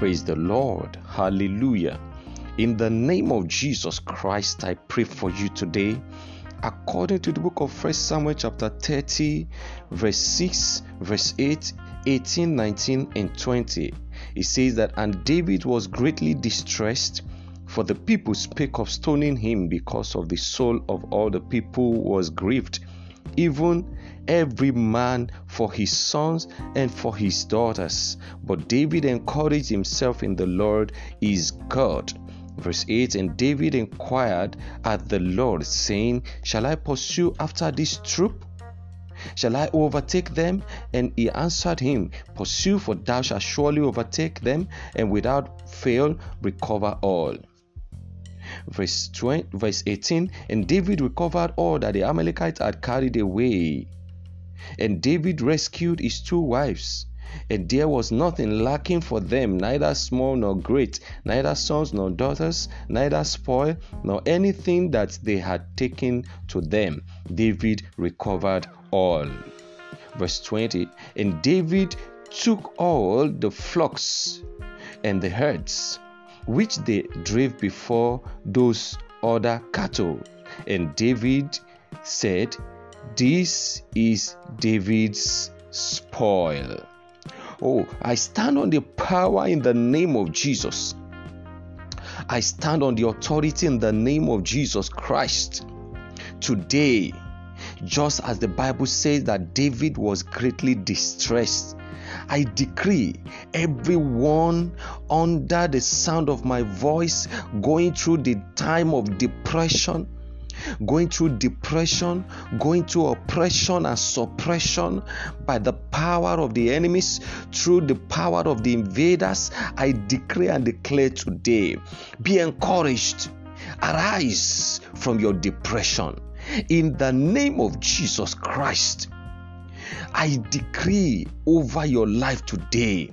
Praise the Lord. Hallelujah. In the name of Jesus Christ, I pray for you today. According to the book of 1 Samuel, chapter 30, verse 6, verse 8, 18, 19, and 20, it says that, And David was greatly distressed, for the people spake of stoning him because of the soul of all the people was grieved, even every man for his sons and for his daughters. But David encouraged himself in the Lord his God. Verse 8 And David inquired at the Lord, saying, Shall I pursue after this troop? Shall I overtake them? And he answered him, Pursue, for thou shalt surely overtake them, and without fail recover all. Verse 20, verse 18 And David recovered all that the Amalekites had carried away. And David rescued his two wives. And there was nothing lacking for them, neither small nor great, neither sons nor daughters, neither spoil nor anything that they had taken to them. David recovered all. Verse 20 And David took all the flocks and the herds which they drave before those other cattle. And David said, This is David's spoil. Oh, I stand on the power in the name of Jesus. I stand on the authority in the name of Jesus Christ. Today, just as the Bible says that David was greatly distressed, I decree everyone under the sound of my voice going through the time of depression going through depression, going through oppression and suppression by the power of the enemies, through the power of the invaders, I decree and declare today be encouraged, arise from your depression in the name of Jesus Christ. I decree over your life today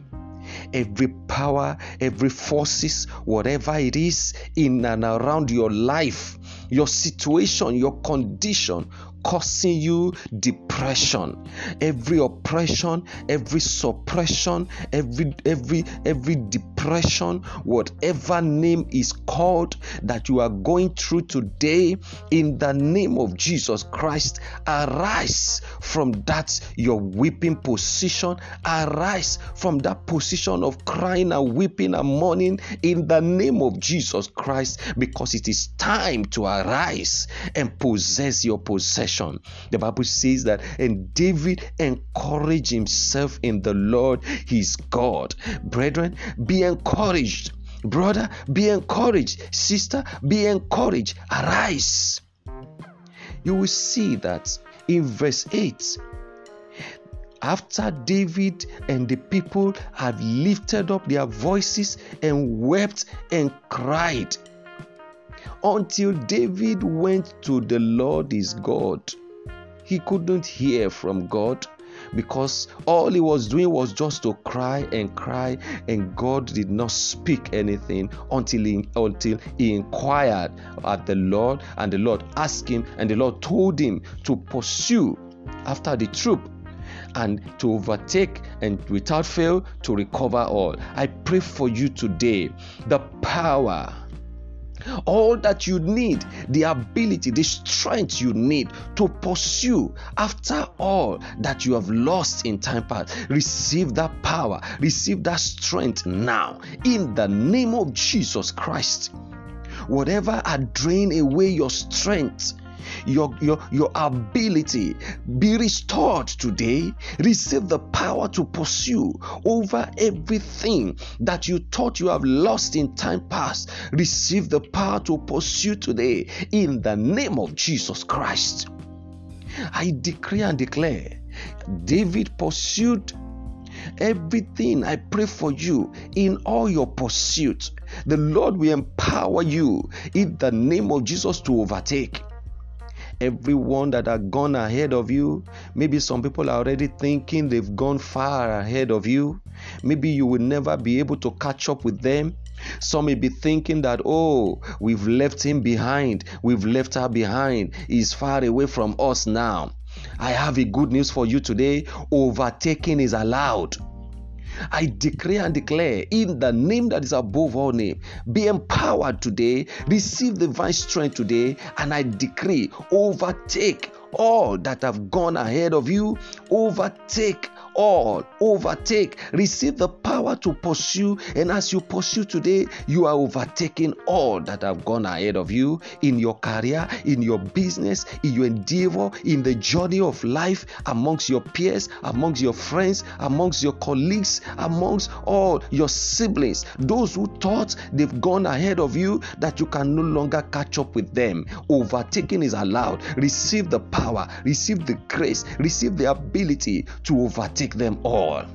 every power, every forces, whatever it is in and around your life your situation, your condition causing you depression. Every oppression every suppression every every every depression whatever name is called that you are going through today in the name of jesus christ arise from that your weeping position. Arise from that position of crying and weeping and mourning in the name of jesus christ because it is time to arise and possess your possession the Bible says that, and David encouraged himself in the Lord his God. Brethren, be encouraged. Brother, be encouraged. Sister, be encouraged. Arise. You will see that in verse 8 after David and the people had lifted up their voices and wept and cried, until David went to the Lord his God. He couldn't hear from God because all he was doing was just to cry and cry and God did not speak anything until he, until he inquired at the Lord and the Lord asked him and the Lord told him to pursue after the troop and to overtake and without fail to recover all. I pray for you today the power all that you need, the ability, the strength you need to pursue after all that you have lost in time past. Receive that power, receive that strength now in the name of Jesus Christ. Whatever had drained away your strength, your, your, your ability be restored today. Receive the power to pursue over everything that you thought you have lost in time past. Receive the power to pursue today in the name of Jesus Christ. I decree and declare David pursued everything I pray for you in all your pursuits. The Lord will empower you in the name of Jesus to overtake everyone that are gone ahead of you. Maybe some people are already thinking they've gone far ahead of you. Maybe you will never be able to catch up with them. Some may be thinking that, oh, we've left him behind, we've left her behind, he's far away from us now. I have a good news for you today overtaking is allowed. I decree and declare in the name that is above all name, be empowered today, receive divine strength today, and I decree overtake all that have gone ahead of you, overtake all, overtake, receive the power to pursue. And as you pursue today, you are overtaking all that have gone ahead of you in your career, in your business, in your endeavor, in the journey of life, amongst your peers, amongst your friends, amongst your colleagues, amongst all your siblings, those who thought they've gone ahead of you, that you can no longer catch up with them. Overtaking is allowed. Receive the power, receive the grace, receive the ability to overtake overtake them all,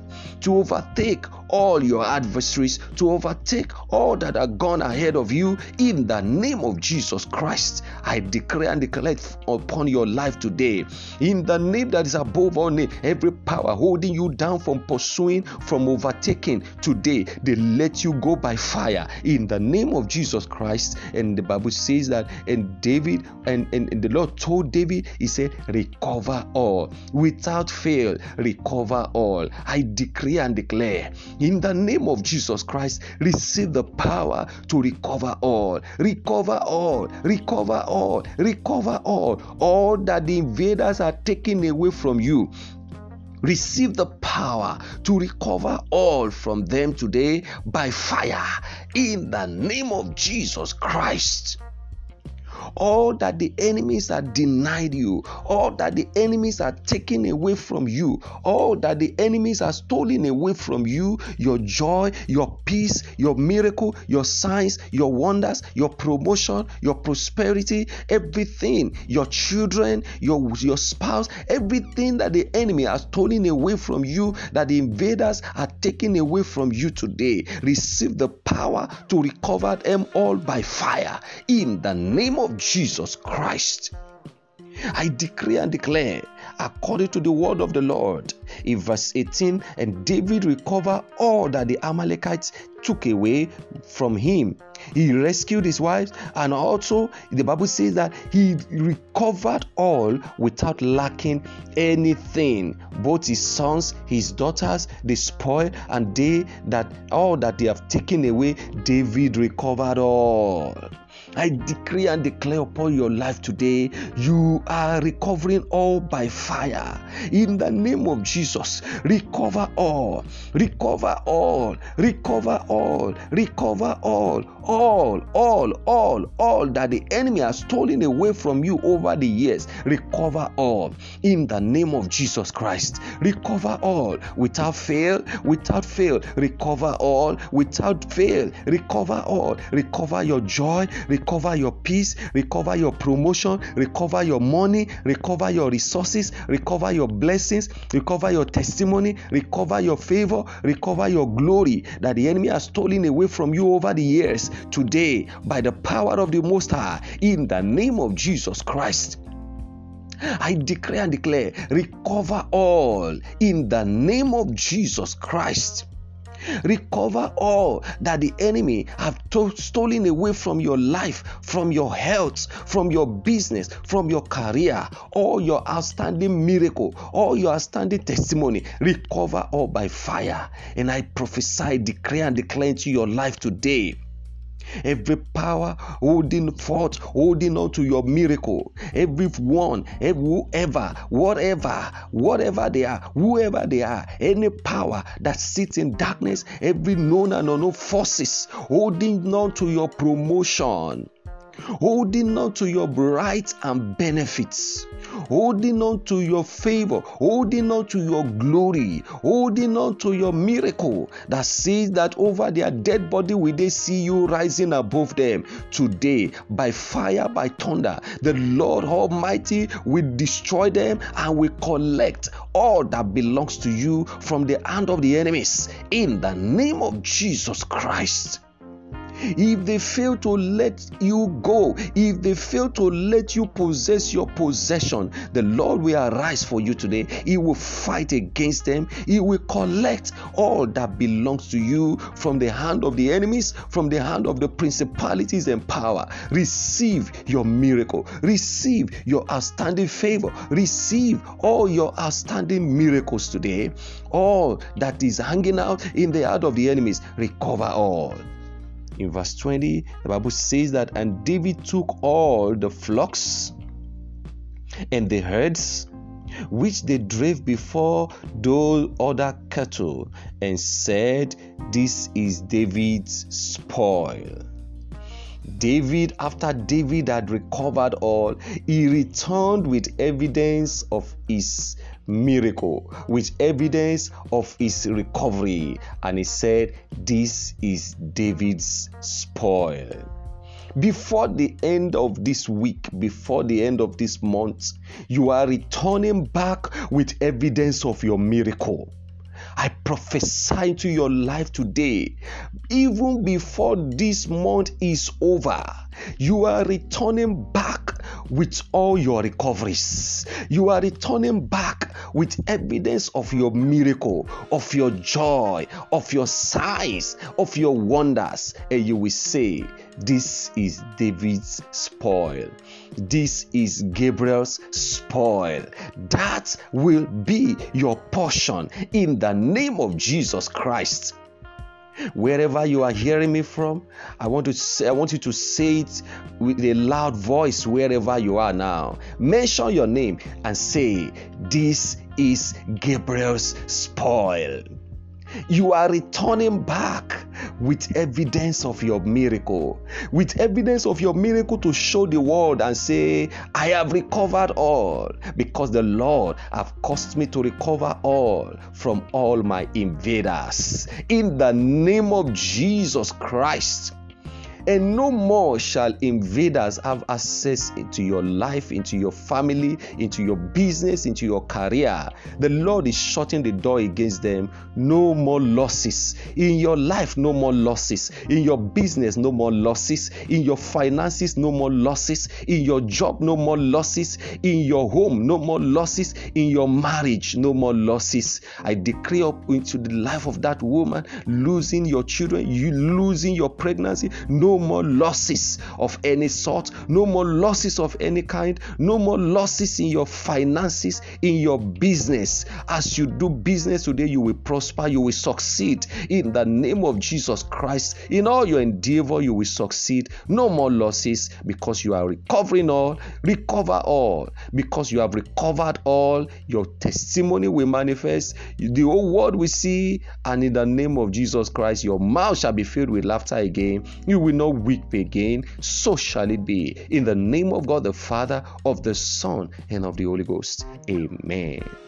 to overtake all your adversaries, to overtake all that are gone ahead of you in the name of Jesus Christ. I declare and declare upon your life today, in the name that is above all name, every power holding you down from pursuing, from overtaking today, they let you go by fire in the name of Jesus Christ. And the Bible says that, and David and, and, and the Lord told David, He said, Recover all without fail, recover all. I decree and declare in the name of Jesus Christ, receive the power to recover all, recover all, recover all, recover all, all that the invaders are taking away from you. Receive the power to recover all from them today by fire in the name of Jesus Christ all that the enemies are denied you, all that the enemies are taking away from you, all that the enemies are stolen away from you, your joy, your peace, your miracle, your signs, your wonders, your promotion, your prosperity, everything, your children, your, your spouse, everything that the enemy has stolen away from you, that the invaders are taking away from you today. Receive the power to recover them all by fire in the name of Jesus Christ. I decree and declare, according to the word of the Lord, in verse 18, and David recovered all that the Amalekites took away from him. He rescued his wives, and also the Bible says that he recovered all without lacking anything. Both his sons, his daughters, the spoil, and they that all that they have taken away, David recovered all. I decree and declare upon your life today, you are recovering all by fire. In the name of Jesus, recover all, recover all, recover all, recover all, all, all, all, all that the enemy has stolen away from you over the years. Recover all. In the name of Jesus Christ, recover all without fail, without fail, recover all without fail, recover all, recover your joy, recover your peace, recover your promotion, recover your money, recover your resources, recover your blessings, recover your testimony, recover your favor, recover your glory that the enemy has stolen away from you over the years today by the power of the Most High in the name of Jesus Christ. I declare and declare, recover all in the name of Jesus Christ. Recover all that the enemy have to- stolen away from your life, from your health, from your business, from your career, all your outstanding miracle, all your outstanding testimony. Recover all by fire. And I prophesy, declare, and declare into your life today every power holding forth, holding on to your miracle, every one, every, whoever, whatever, whatever they are, whoever they are, any power that sits in darkness, every known and unknown forces holding on to your promotion holding on to your rights and benefits, holding on to your favor, holding on to your glory, holding on to your miracle that says that over their dead body will they see you rising above them today by fire, by thunder. The Lord Almighty will destroy them and will collect all that belongs to you from the hand of the enemies in the name of Jesus Christ. If they fail to let you go, if they fail to let you possess your possession, the Lord will arise for you today. He will fight against them. He will collect all that belongs to you from the hand of the enemies, from the hand of the principalities and power. Receive your miracle. Receive your outstanding favor. Receive all your outstanding miracles today. All that is hanging out in the heart of the enemies, recover all. In verse 20, the Bible says that, and David took all the flocks and the herds which they drave before those other cattle and said, This is David's spoil. David, after David had recovered all, he returned with evidence of his miracle, with evidence of his recovery, and he said, This is David's spoil. Before the end of this week, before the end of this month, you are returning back with evidence of your miracle. I prophesy to your life today, even before this month is over, you are returning back with all your recoveries. You are returning back with evidence of your miracle, of your joy, of your size, of your wonders. And you will say, This is David's spoil. This is Gabriel's spoil. That will be your portion in the name of Jesus Christ. Wherever you are hearing me from, I want to say, I want you to say it with a loud voice wherever you are now. Mention your name and say, This is Gabriel's spoil. You are returning back with evidence of your miracle, with evidence of your miracle to show the world and say, I have recovered all because the Lord have caused me to recover all from all my invaders. In the name of Jesus Christ and no more shall invaders have access into your life, into your family, into your business, into your career. The Lord is shutting the door against them. No more losses. In your life, no more losses. In your business, no more losses. In your finances, no more losses. In your job, no more losses. In your home, no more losses. In your marriage, no more losses. I decree up into the life of that woman, losing your children, you losing your pregnancy, no no more losses of any sort, no more losses of any kind, no more losses in your finances, in your business. As you do business today, you will prosper, you will succeed in the name of Jesus Christ. In all your endeavor, you will succeed. No more losses because you are recovering all, recover all because you have recovered all. Your testimony will manifest, the whole world will see, and in the name of Jesus Christ, your mouth shall be filled with laughter again. You will not weep again. So shall it be. In the name of God the Father, of the Son, and of the Holy Ghost. Amen.